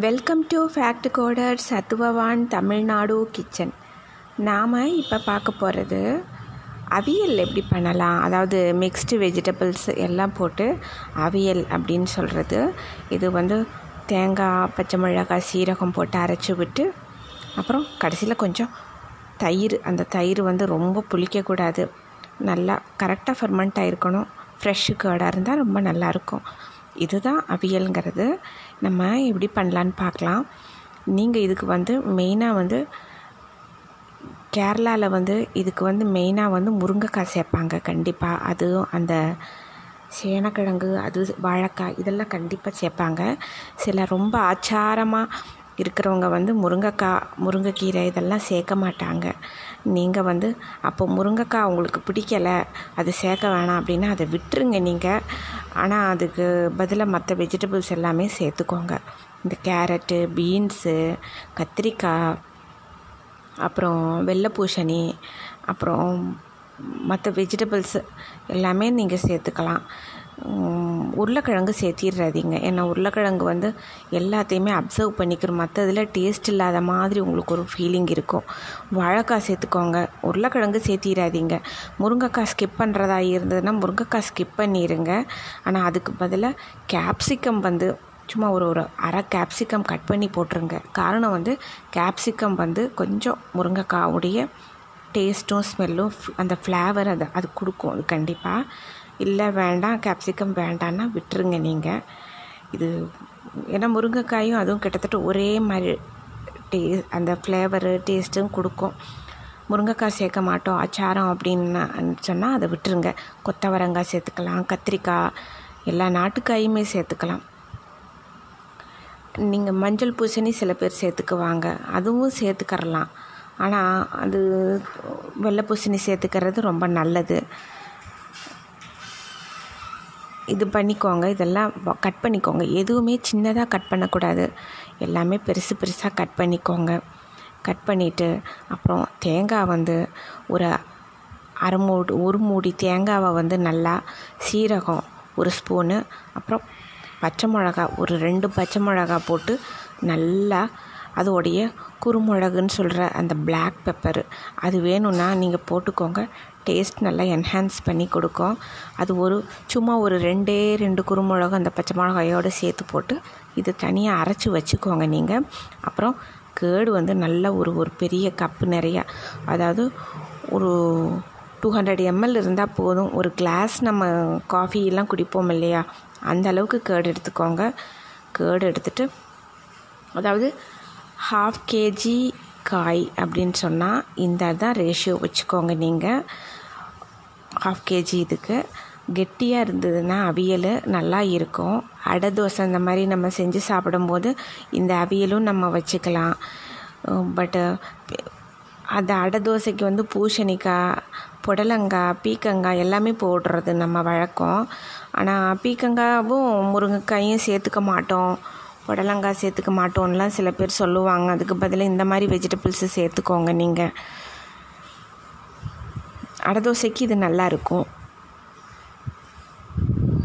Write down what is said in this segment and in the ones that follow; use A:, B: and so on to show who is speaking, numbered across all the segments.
A: Welcome to fact coder சத்துவவான் Tamil Nadu kitchen நாம் இப்போ பார்க்க போகிறது அவியல் எப்படி பண்ணலாம்? அதாவது மிக்ஸ்டு வெஜிடபிள்ஸ் எல்லாம் போட்டு அவியல் அப்படின்னு சொல்கிறது இது வந்து தேங்காய் பச்சை மிளகாய் சீரகம் போட்டு அரைச்சி விட்டு அப்புறம் கடைசியில் கொஞ்சம் தயிர். அந்த தயிர் வந்து ரொம்ப புளிக்கக்கூடாது நல்லா கரெக்டாக ஃபெர்மெண்ட் ஆகிருக்கணும் ஃப்ரெஷ்ஷு கேர்டாக இருந்தால் ரொம்ப நல்லாயிருக்கும் இதுதான் அவியலுங்கிறது. நம்ம எப்படி பண்ணலான்னு பார்க்கலாம். நீங்கள் இதுக்கு வந்து மெயினாக வந்து கேரளாவில் வந்து இதுக்கு வந்து மெயினாக வந்து முருங்கைக்காய் சேர்ப்பாங்க கண்டிப்பாக அதுவும் அந்த சேனக்கிழங்கு அது வாழைக்காய் இதெல்லாம் கண்டிப்பாக சேர்ப்பாங்க. சில ரொம்ப ஆச்சாரமாக இருக்கிறவங்க வந்து முருங்கைக்காய் முருங்கைக்கீரை இதெல்லாம் சேர்க்க மாட்டாங்க. நீங்கள் வந்து அப்போ முருங்கைக்காய் உங்களுக்கு பிடிக்கலை அது சேர்க்க வேணாம் அப்படின்னா அதை விட்டுருங்க நீங்கள் ஆனால் அதுக்கு பதிலாக மற்ற வெஜிடபிள்ஸ் எல்லாமே சேர்த்துக்கோங்க. இந்த கேரட்டு பீன்ஸு கத்திரிக்காய் அப்புறம் வெள்ளை பூசணி அப்புறம் மற்ற வெஜிடபிள்ஸு எல்லாமே நீங்கள் சேர்த்துக்கலாம். உருளைக்கிழங்கு சேர்த்திடுறாதீங்க. ஏன்னா உருளைக்கிழங்கு வந்து எல்லாத்தையுமே அப்சர்வ் பண்ணிக்கிறோம் மற்றதில் டேஸ்ட் இல்லாத மாதிரி உங்களுக்கு ஒரு ஃபீலிங் இருக்கும். வாழைக்காய் சேர்த்துக்கோங்க. உருளைக்கிழங்கு சேர்த்திடாதீங்க. முருங்கைக்காய் ஸ்கிப் பண்ணுறதா இருந்ததுன்னா முருங்கைக்காய் ஸ்கிப் பண்ணிடுங்க ஆனால் அதுக்கு பதிலாக கேப்சிகம் வந்து சும்மா ஒரு ஒரு அரை கேப்சிகம் கட் பண்ணி போட்டுருங்க. காரணம் வந்து கேப்சிகம் வந்து கொஞ்சம் முருங்கைக்காவுடைய டேஸ்ட்டும் ஸ்மெல்லும் அந்த ஃப்ளேவர் அது அது கொடுக்கும். அது கண்டிப்பாக இல்லை வேண்டாம். கேப்சிகம் வேண்டான்னா விட்டுருங்க நீங்கள் இது ஏன்னா முருங்கைக்காயும் அதுவும் கிட்டத்தட்ட ஒரே மாதிரி டே அந்த ஃப்ளேவரு டேஸ்ட்டும் கொடுக்கும். முருங்கைக்காய் சேர்க்க மாட்டோம். அச்சாரம் அப்படின்னு சொன்னால் அதை விட்டுருங்க. கொத்தவரங்காய் சேர்த்துக்கலாம் கத்திரிக்காய் எல்லா நாட்டுக்காயுமே சேர்த்துக்கலாம். நீங்கள் மஞ்சள் பூசணி சில பேர் சேர்த்துக்குவாங்க. அதுவும் சேர்த்துக்கறலாம் ஆனால் அது வெள்ளை பூசணி சேர்த்துக்கிறது ரொம்ப நல்லது. இது பண்ணிக்கோங்க இதெல்லாம் கட் பண்ணிக்கோங்க. எதுவுமே சின்னதாக கட் பண்ணக்கூடாது. எல்லாமே பெருசு பெருசாக கட் பண்ணிக்கோங்க. கட் பண்ணிவிட்டு அப்புறம் தேங்காய் வந்து ஒரு அரை மூடி ஒரு மூடி தேங்காவை வந்து நல்லா சீரகம் ஒரு ஸ்பூனு அப்புறம் பச்சை மிளகா ஒரு ரெண்டு பச்சை மிளகா போட்டு நல்லா அதோடைய குறுமிளகுன்னு சொல்கிற அந்த பிளாக் பெப்பரு அது வேணும்னா நீங்கள் போட்டுக்கோங்க. டேஸ்ட் நல்லா என்ஹான்ஸ் பண்ணி கொடுக்கும். அது ஒரு சும்மா ஒரு ரெண்டே ரெண்டு குறுமிளகு அந்த பச்சை மிளகாயோடு சேர்த்து போட்டு இது தனியாக அரைச்சி வச்சுக்கோங்க நீங்கள் அப்புறம் கேடு வந்து நல்ல ஒரு ஒரு பெரிய கப்பு நிறையா. அதாவது ஒரு டூ ஹண்ட்ரட் எம்எல் இருந்தால் போதும். ஒரு கிளாஸ் நம்ம காஃபியெல்லாம் குடிப்போம் இல்லையா? அந்த அளவுக்கு கேடு எடுத்துக்கோங்க. கேடு எடுத்துகிட்டு அதாவது ஹாஃப் கேஜி காய் அப்படின்னு சொன்னால் இந்த தான் ரேஷியோ வச்சுக்கோங்க நீங்கள் ஹாஃப் கேஜி இதுக்கு. கெட்டியாக இருந்ததுன்னா அவியல் நல்லா இருக்கும். அடை தோசை இந்த மாதிரி நம்ம செஞ்சு சாப்பிடும்போது இந்த அவியலும் நம்ம வச்சுக்கலாம். பட்டு அந்த அடை தோசைக்கு வந்து பூசணிக்காய் புடலங்காய் பீக்கங்காய் எல்லாமே போடுறது நம்ம வழக்கம். ஆனால் பீக்கங்காயும் முருங்கைக்காயும் சேர்த்துக்க மாட்டோம். புடலங்காய் சேர்த்துக்க மாட்டோம்லாம் சில பேர் சொல்லுவாங்க. அதுக்கு பதிலாக இந்த மாதிரி வெஜிடபிள்ஸு சேர்த்துக்கோங்க நீங்கள் அடை தோசைக்கு இது நல்லாயிருக்கும்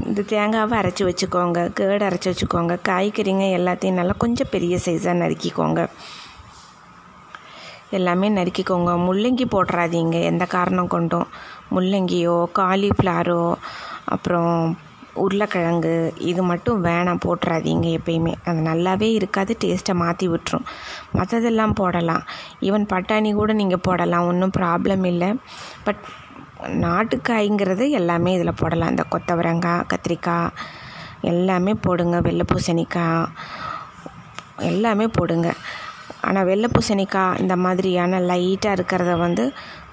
A: இந்த தேங்காவை அரைச்சி வச்சுக்கோங்க கேடு அரைச்சி வச்சுக்கோங்க காய்கறிங்க எல்லாத்தையும் நல்லா கொஞ்சம் பெரிய சைஸாக நறுக்கிக்கோங்க. எல்லாமே நறுக்கிக்கோங்க. முள்ளங்கி போட்டுறாதீங்க எந்த காரணம் கொண்டும். முள்ளங்கியோ காலிஃப்ளாரோ அப்புறம் உருளைக்கிழங்கு இது மட்டும் வேணாம் போட்டுறாதீங்க எப்பயுமே. அது நல்லாவே இருக்காது டேஸ்ட்டை மாற்றி விட்டுரும். மற்றதெல்லாம் போடலாம். ஈவன் பட்டாணி கூட நீங்கள் போடலாம் ஒன்றும் ப்ராப்ளம் இல்லை. பட் நாட்டுக்காய்ங்கிறது எல்லாமே இதில் போடலாம். இந்த கொத்தவரங்காய் கத்திரிக்காய் எல்லாமே போடுங்க. வெள்ளை பூசணிக்காய் எல்லாமே போடுங்க. ஆனால் வெள்ளை பூசணிக்காய் இந்த மாதிரியான லைட்டாக இருக்கிறத வந்து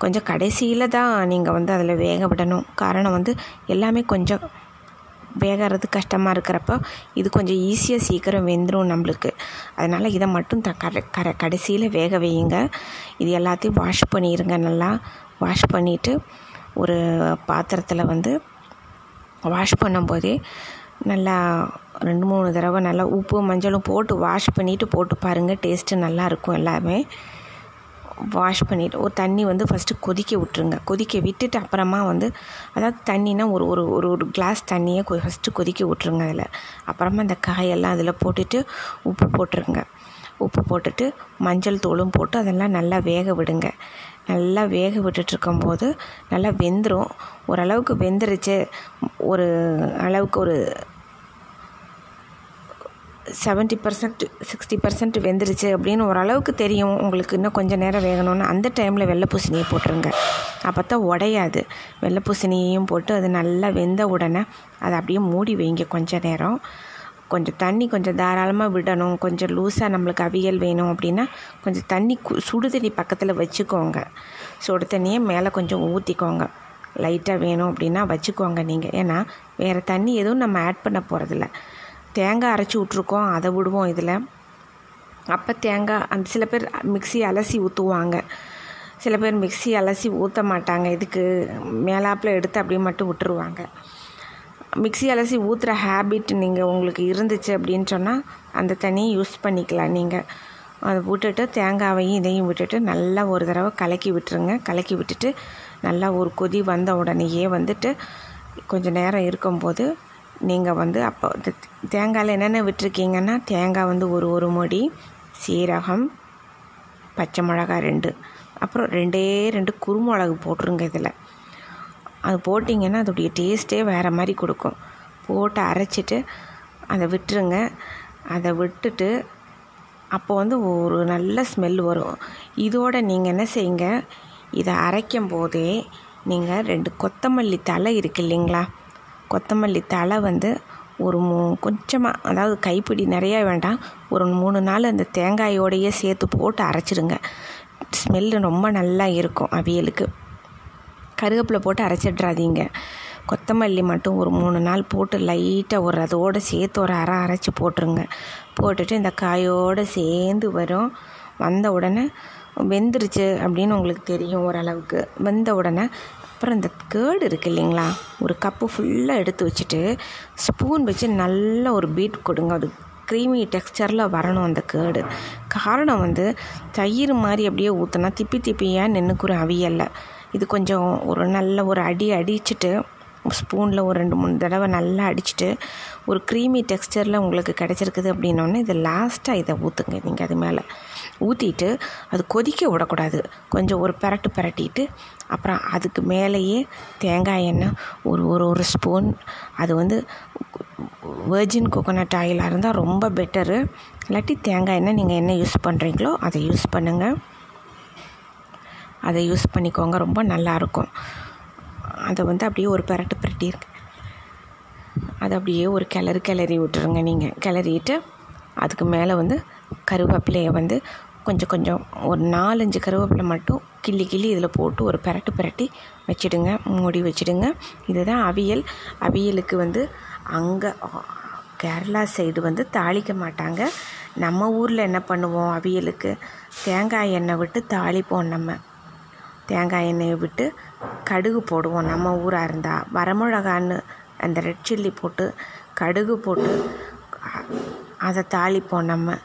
A: கொஞ்சம் கடைசியில் தான் நீங்கள் வந்து அதில் வேக விடணும். காரணம் வந்து எல்லாமே கொஞ்சம் வேகிறது கஷ்டமாக இருக்கிறப்ப இது கொஞ்சம் ஈஸியாக சீக்கிரம் வெந்துடும் நம்மளுக்கு. அதனால் இதை மட்டும் த கர கர கடைசியில் வேக வையுங்க. இது எல்லாத்தையும் வாஷ் பண்ணிடுங்க நல்லா. வாஷ் பண்ணிவிட்டு ஒரு பாத்திரத்தில் வந்து வாஷ் பண்ணும்போதே நல்லா ரெண்டு மூணு தடவை நல்லா உப்பு மஞ்சளும் போட்டு வாஷ் பண்ணிவிட்டு போட்டு பாருங்கள் டேஸ்ட்டு நல்லாயிருக்கும் எல்லாமே. வாஷ் பண்ணிவிட்டு ஒரு தண்ணி வந்து ஃபஸ்ட்டு கொதிக்க விட்ருங்க கொதிக்க விட்டுட்டு அப்புறமா வந்து அதாவது தண்ணினா ஒரு ஒரு ஒரு ஒரு கிளாஸ் தண்ணியை கொ ஃபஸ்ட்டு கொதிக்க விட்ருங்க அதில். அப்புறமா அந்த காயெல்லாம் அதில் போட்டுட்டு உப்பு போட்டுருங்க. உப்பு போட்டுட்டு மஞ்சள் தூளும் போட்டு அதெல்லாம் நல்லா வேக விடுங்க. நல்லா வேக விட்டுட்ருக்கும்போது நல்லா வெந்துடும் ஓரளவுக்கு வெந்துருச்சு. ஒரு அளவுக்கு ஒரு செவன்ட்டி பர்சன்ட் சிக்ஸ்டி பர்சன்ட் வெந்துருச்சு அப்படின்னு ஓரளவுக்கு தெரியும். உங்களுக்கு இன்னும் கொஞ்சம் நேரம் வேகணும்னு அந்த டைமில் வெள்ளை பூசணியை போட்டுருங்க. அப்போ தான் உடையாது. வெள்ளை பூசணியையும் போட்டு அது நல்லா வெந்த உடனே அதை அப்படியே மூடி வைங்க கொஞ்சம் நேரம். கொஞ்சம் தண்ணி கொஞ்சம் தாராளமாக விடணும். கொஞ்சம் லூஸாக நம்மளுக்கு அவியல் வேணும் அப்படின்னா கொஞ்சம் தண்ணி கு சுடு தண்ணி பக்கத்தில் வச்சுக்கோங்க. சுடு தண்ணியை மேலே கொஞ்சம் ஊற்றிக்கோங்க லைட்டாக வேணும் அப்படின்னா வச்சுக்கோங்க நீங்கள் ஏன்னா வேறு தண்ணி எதுவும் நம்ம ஆட் பண்ண போகிறதில்ல தேங்காய் அரைச்சி விட்ருக்கோம் அதை விடுவோம் இதில். அப்போ தேங்காய் அந்த சில பேர் மிக்சி அலசி ஊற்றுவாங்க. சில பேர் மிக்சி அலசி ஊற்ற மாட்டாங்க இதுக்கு மேலாப்பில் எடுத்து அப்படியே மட்டும் விட்டுருவாங்க. மிக்சி அலசி ஊற்றுற ஹேபிட் நீங்கள் உங்களுக்கு இருந்துச்சு அப்படின்னு சொன்னால் அந்த தண்ணியை யூஸ் பண்ணிக்கலாம் நீங்கள் அதை விட்டுட்டு தேங்காவையும் இதையும் விட்டுட்டு நல்லா ஒரு தடவை கலக்கி விட்டுருங்க. கலக்கி விட்டுட்டு நல்லா ஒரு கொதி வந்த உடனேயே வந்துட்டு கொஞ்சம் நேரம் இருக்கும்போது நீங்கள் வந்து அப்போ தேங்காயில் என்னென்ன விட்டுருக்கீங்கன்னா தேங்காய் வந்து ஒரு ஒரு மொடி சீரகம் பச்சை மிளகா ரெண்டு. அப்புறம் ரெண்டே ரெண்டு குருமிளகு போட்டுருங்க இதில். அது போட்டிங்கன்னா அதோடைய டேஸ்ட்டே வேறு மாதிரி கொடுக்கும். போட்டு அரைச்சிட்டு அதை விட்டுருங்க. அதை விட்டுட்டு அப்போ வந்து ஒரு நல்ல ஸ்மெல் வரும். இதோட நீங்கள் என்ன செய்யுங்க? இதை அரைக்கும் போதே நீங்கள் ரெண்டு கொத்தமல்லி தலை இருக்கு இல்லைங்களா? கொத்தமல்லி தலை வந்து ஒரு மூ கொஞ்சமாக அதாவது கைப்பிடி நிறையா வேண்டாம். ஒரு மூணு நாள் அந்த தேங்காயோடையே சேர்த்து போட்டு அரைச்சிடுங்க. ஸ்மெல்லு ரொம்ப நல்லா இருக்கும் அவியலுக்கு. கருவேப்பிலை போட்டு அரைச்சிட்றாதீங்க கொத்தமல்லி மட்டும் ஒரு மூணு நாள் போட்டு லைட்டாக ஒரு அதோடு சேர்த்து ஒரு அரை அரைச்சி போட்டுருங்க. போட்டுட்டு இந்த காயோடு சேர்ந்து வரும். வந்த உடனே வெந்துருச்சு அப்படின்னு உங்களுக்கு தெரியும் ஓரளவுக்கு. வெந்த உடனே அப்புறம் இந்த கேர்டு இருக்குது இல்லைங்களா? ஒரு கப்பு ஃபுல்லாக எடுத்து வச்சுட்டு ஸ்பூன் வச்சு நல்ல ஒரு பீட் கொடுங்க. அது க்ரீமி டெக்ஸ்டரில் வரணும் அந்த கேர்டு காரணம் வந்து தயிர் மாதிரி அப்படியே ஊற்றினா திப்பி திப்பியாக நின்றுக்குற அவியல்ல? இது கொஞ்சம் ஒரு நல்ல ஒரு அடி அடிச்சுட்டு ஸ்பூனில் ஒரு ரெண்டு மூணு தடவை நல்லா அடிச்சுட்டு ஒரு க்ரீமி டெக்ஸ்டரில் உங்களுக்கு கிடச்சிருக்குது அப்படின்னோடனே இதை லாஸ்ட்டாக இதை ஊற்றுங்க நீங்கள் அது மேலே. ஊற்றிட்டு அது கொதிக்க விடக்கூடாது. கொஞ்சம் ஒரு பெரட்டு பெரட்டிட்டு அப்புறம் அதுக்கு மேலேயே தேங்காய் எண்ணெய் ஒரு ஒரு ஒரு ஸ்பூன். அது வந்து வெர்ஜின் கோகோனட் ஆயிலாக இருந்தால் ரொம்ப பெட்டரு இல்லாட்டி தேங்காய் எண்ணெய் நீங்கள் என்ன யூஸ் பண்ணுறீங்களோ அதை யூஸ் பண்ணுங்கள் அதை யூஸ் பண்ணிக்கோங்க ரொம்ப நல்லாயிருக்கும் அதை வந்து அப்படியே ஒரு பெரட்டு பெரட்டி இருக்கு. அதை அப்படியே ஒரு கிளறு கிளறி விட்டுருங்க நீங்கள் கிளறிட்டு அதுக்கு மேலே வந்து கருவேப்பிலையை வந்து கொஞ்சம் கொஞ்சம் ஒரு நாலஞ்சு கருவேப்பிலை மட்டும் கிள்ளி கிள்ளி இதில் போட்டு ஒரு பெரட்டு பெரட்டி வச்சிடுங்க. மூடி வச்சிடுங்க. இதுதான் அவியல். அவியலுக்கு வந்து அங்கே கேரளா சைடு வந்து தாளிக்க மாட்டாங்க. நம்ம ஊரில் என்ன பண்ணுவோம் அவியலுக்கு? தேங்காய் எண்ணெய் விட்டு தாளிப்போம் நம்ம. தேங்காய் எண்ணெயை விட்டு கடுகு போடுவோம் நம்ம ஊராக இருந்தால் வரமிளகான்னு அந்த ரெட் சில்லி போட்டு கடுகு போட்டு அதை தாளிப்போம் நம்ம.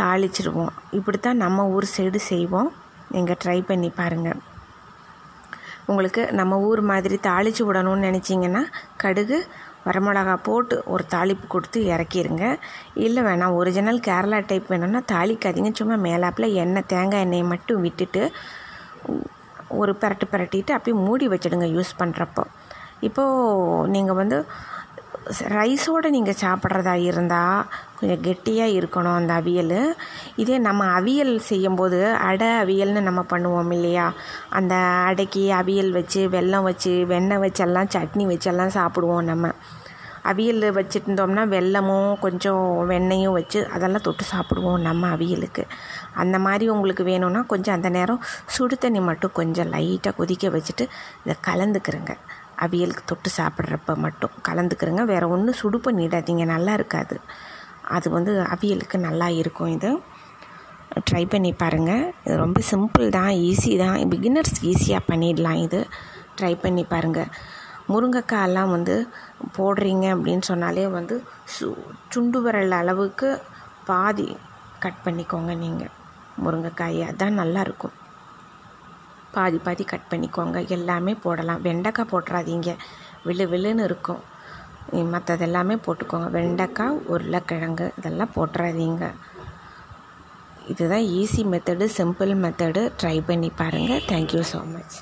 A: தாளிச்சிடுவோம் இப்படி தான் நம்ம ஊர் சைடு செய்வோம். நீங்கள் ட்ரை பண்ணி பாருங்கள் உங்களுக்கு நம்ம ஊர் மாதிரி தாளித்து விடணும்னு நினச்சிங்கன்னா கடுகு வரமிளகா போட்டு ஒரு தாளிப்பு கொடுத்து இறக்கிடுங்க இல்லை வேணாம் ஒரிஜினல் கேரளா டைப் வேணும்னா தாளிக்காதீங்க. சும்மா மேலாப்பில் எண்ணெய் தேங்காய் எண்ணெயை மட்டும் விட்டுட்டு ஒரு பரட்டு பரட்டிட்டு அப்படியே மூடி வச்சிடுங்க யூஸ் பண்ணுறப்போ இப்போது நீங்கள் வந்து ரைஸோடு நீங்கள் சாப்பிட்றதா இருந்தால் கொஞ்சம் கெட்டியாக இருக்கணும் அந்த அவியல். இதே நம்ம அவியல் செய்யும்போது அடை அவியல்னு நம்ம பண்ணுவோம் இல்லையா? அந்த அடைக்கி அவியல் வச்சு வெல்லம் வச்சு வெண்ணெய் வச்செல்லாம் சட்னி வச்செல்லாம் சாப்பிடுவோம் நம்ம. அவியல் வச்சுருந்தோம்னா வெல்லமும் கொஞ்சம் வெண்ணையும் வச்சு அதெல்லாம் தொட்டு சாப்பிடுவோம் நம்ம அவியலுக்கு. அந்த மாதிரி உங்களுக்கு வேணும்னா கொஞ்சம் அந்த நேரம் சுடு தண்ணி மட்டும் கொஞ்சம் லைட்டாக கொதிக்க வச்சுட்டு இதை கலந்துக்கிறேங்க. அவியலுக்கு தொட்டு சாப்பிட்றப்ப மட்டும். கலந்துக்கிறங்க. வேறு ஒன்றும் சுடு பண்ணிடாதீங்க. நல்லா இருக்காது. அது வந்து அவியலுக்கு நல்லா இருக்கும் இது. ட்ரை பண்ணி பாருங்கள் இது ரொம்ப சிம்பிள் தான் ஈஸி தான். பிகினர்ஸ் ஈஸியாக பண்ணிடலாம் இது. ட்ரை பண்ணி பாருங்கள் முருங்கைக்காயெல்லாம் வந்து போடுறீங்க அப்படின்னு சொன்னாலே வந்து சு சுண்டு விரல் அளவுக்கு பாதி கட் பண்ணிக்கோங்க நீங்கள் முருங்கைக்காயை அதான் நல்லாயிருக்கும் பாதி பாதி கட் பண்ணிக்கோங்க. எல்லாமே போடலாம். வெண்டைக்காய் போட்டுறாதீங்க. விழு விழுன்னு இருக்கும். மற்றதெல்லாமே போட்டுக்கோங்க. வெண்டைக்காய் உருளைக்கிழங்கு இதெல்லாம் போட்டுறாதீங்க. இதுதான் easy method simple method try பண்ணி பாருங்கள் தேங்க்யூ ஸோ மச்